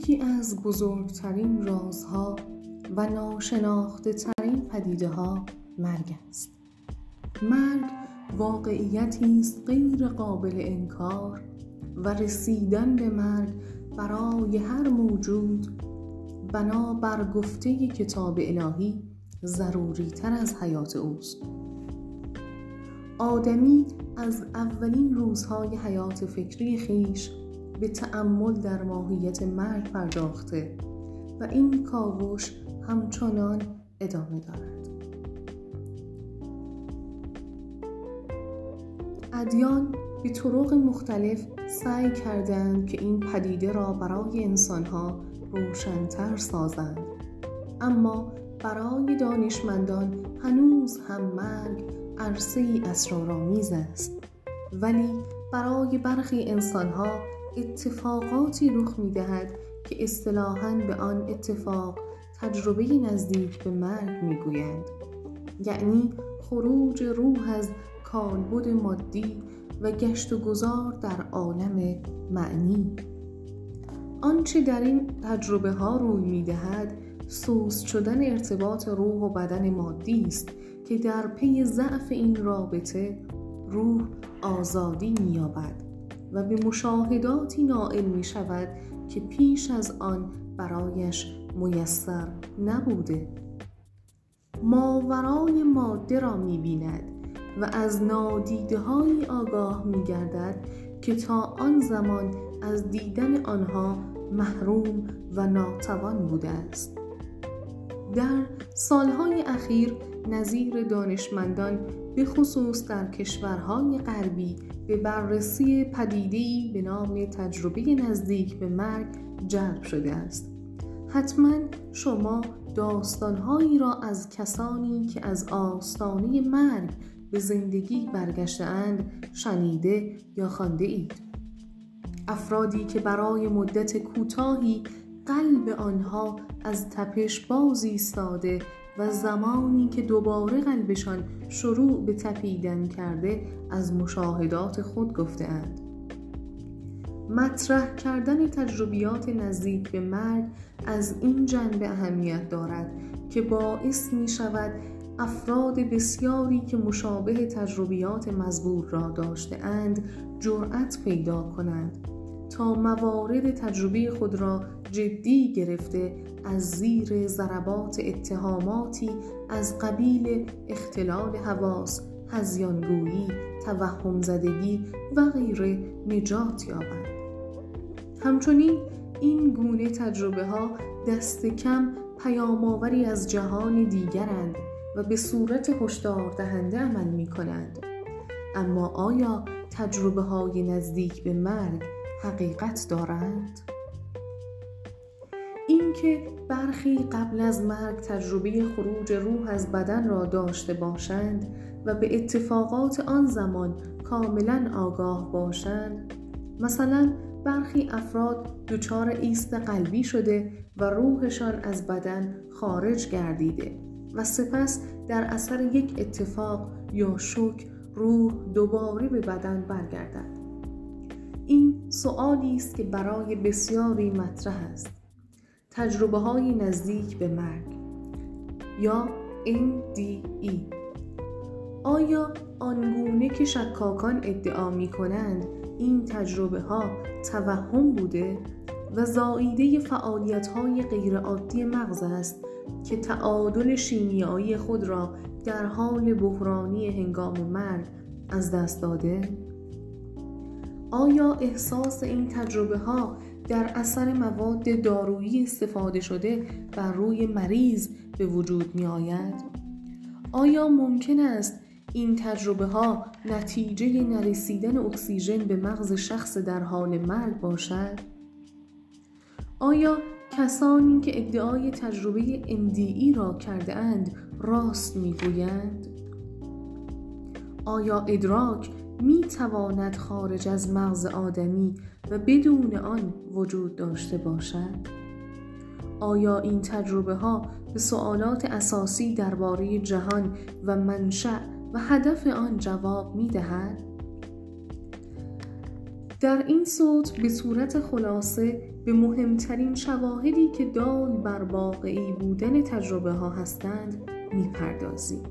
یکی از بزرگترین رازها و ناشناخته ترین پدیده ها مرگ است. مرگ واقعیتی است غیر قابل انکار و رسیدن به مرگ برای هر موجود بنا بر گفته کتاب الهی ضروری تر از حیات اوست. آدمی از اولین روزهای حیات فکری خیش به تأمل در ماهیت مرگ پرداخته و این کاوش همچنان ادامه دارد. ادیان به طرق مختلف سعی کردند که این پدیده را برای انسانها روشنتر سازند. اما برای دانشمندان هنوز هم مرگ عرصه اسرارآمیز است. ولی برای برخی انسانها اتفاقاتی رخ می دهد که اصطلاحاً به آن اتفاق تجربه نزدیک به مرگ می گویند. یعنی خروج روح از کالبد مادی و گشت و گذار در عالم معنی آنچه در این تجربه ها روی می دهد سوز شدن ارتباط روح و بدن مادی است که در پی ضعف این رابطه روح آزادی می یابد و به مشاهداتی نائل می شود که پیش از آن برایش میسر نبوده. ماورای ماده را می بیند و از نادیده های آگاه می گردد که تا آن زمان از دیدن آنها محروم و ناتوان بوده است. در سالهای اخیر نظیر دانشمندان به خصوص در کشورهای غربی به بررسی پدیده‌ای به نام تجربه نزدیک به مرگ جلب شده است. حتما شما داستانهایی را از کسانی که از آستانه مرگ به زندگی برگشتهاند شنیده یا خوانده اید. افرادی که برای مدت کوتاهی قلب آنها از تپش باز ایستاده و زمانی که دوباره قلبشان شروع به تپیدن کرده از مشاهدات خود گفتهاند. مطرح کردن تجربیات نزدیک به مرگ از این جنبه اهمیت دارد که باعث می شود افراد بسیاری که مشابه تجربیات مزبور را داشته اند جرأت پیدا کنند تا موارد تجربه خود را جدی گرفته از زیر ضربات اتهاماتی از قبیل اختلال حواس، هزیانگویی، توهم زدگی و غیره نجات یابند. همچنین این گونه تجربه ها دست کم پیامآوری از جهان دیگرند و به صورت هشدار دهنده عمل می کنند. اما آیا تجربه های نزدیک به مرگ حقیقت دارند؟ اینکه برخی قبل از مرگ تجربه خروج روح از بدن را داشته باشند و به اتفاقات آن زمان کاملا آگاه باشند. مثلا برخی افراد دچار ایست قلبی شده و روحشان از بدن خارج گردیده و سپس در اثر یک اتفاق یا شک روح دوباره به بدن برگردد. این سوالی است که برای بسیاری مطرح است. تجربه های نزدیک به مرگ یا NDE آیا آنگونه که شکاکان ادعا می کنند این تجربه ها توهم بوده و زاییده فعالیت های غیرعادی مغز است که تعادل شیمیایی خود را در حال بحرانی هنگام مرگ از دست داده؟ آیا احساس این تجربه ها در اثر مواد دارویی استفاده شده بر روی مریض به وجود می آید؟ آیا ممکن است این تجربه ها نتیجه نرسیدن اکسیژن به مغز شخص در حال مرگ باشد؟ آیا کسانی که ادعای تجربه NDE را کرده اند راست می‌گویند؟ آیا ادراک می تواند خارج از مغز آدمی و بدون آن وجود داشته باشد؟ آیا این تجربه ها به سوالات اساسی درباره جهان و منشأ و هدف آن جواب می دهد؟ در این صوت به صورت خلاصه به مهمترین شواهدی که دال بر واقعی بودن تجربه ها هستند می‌پردازیم.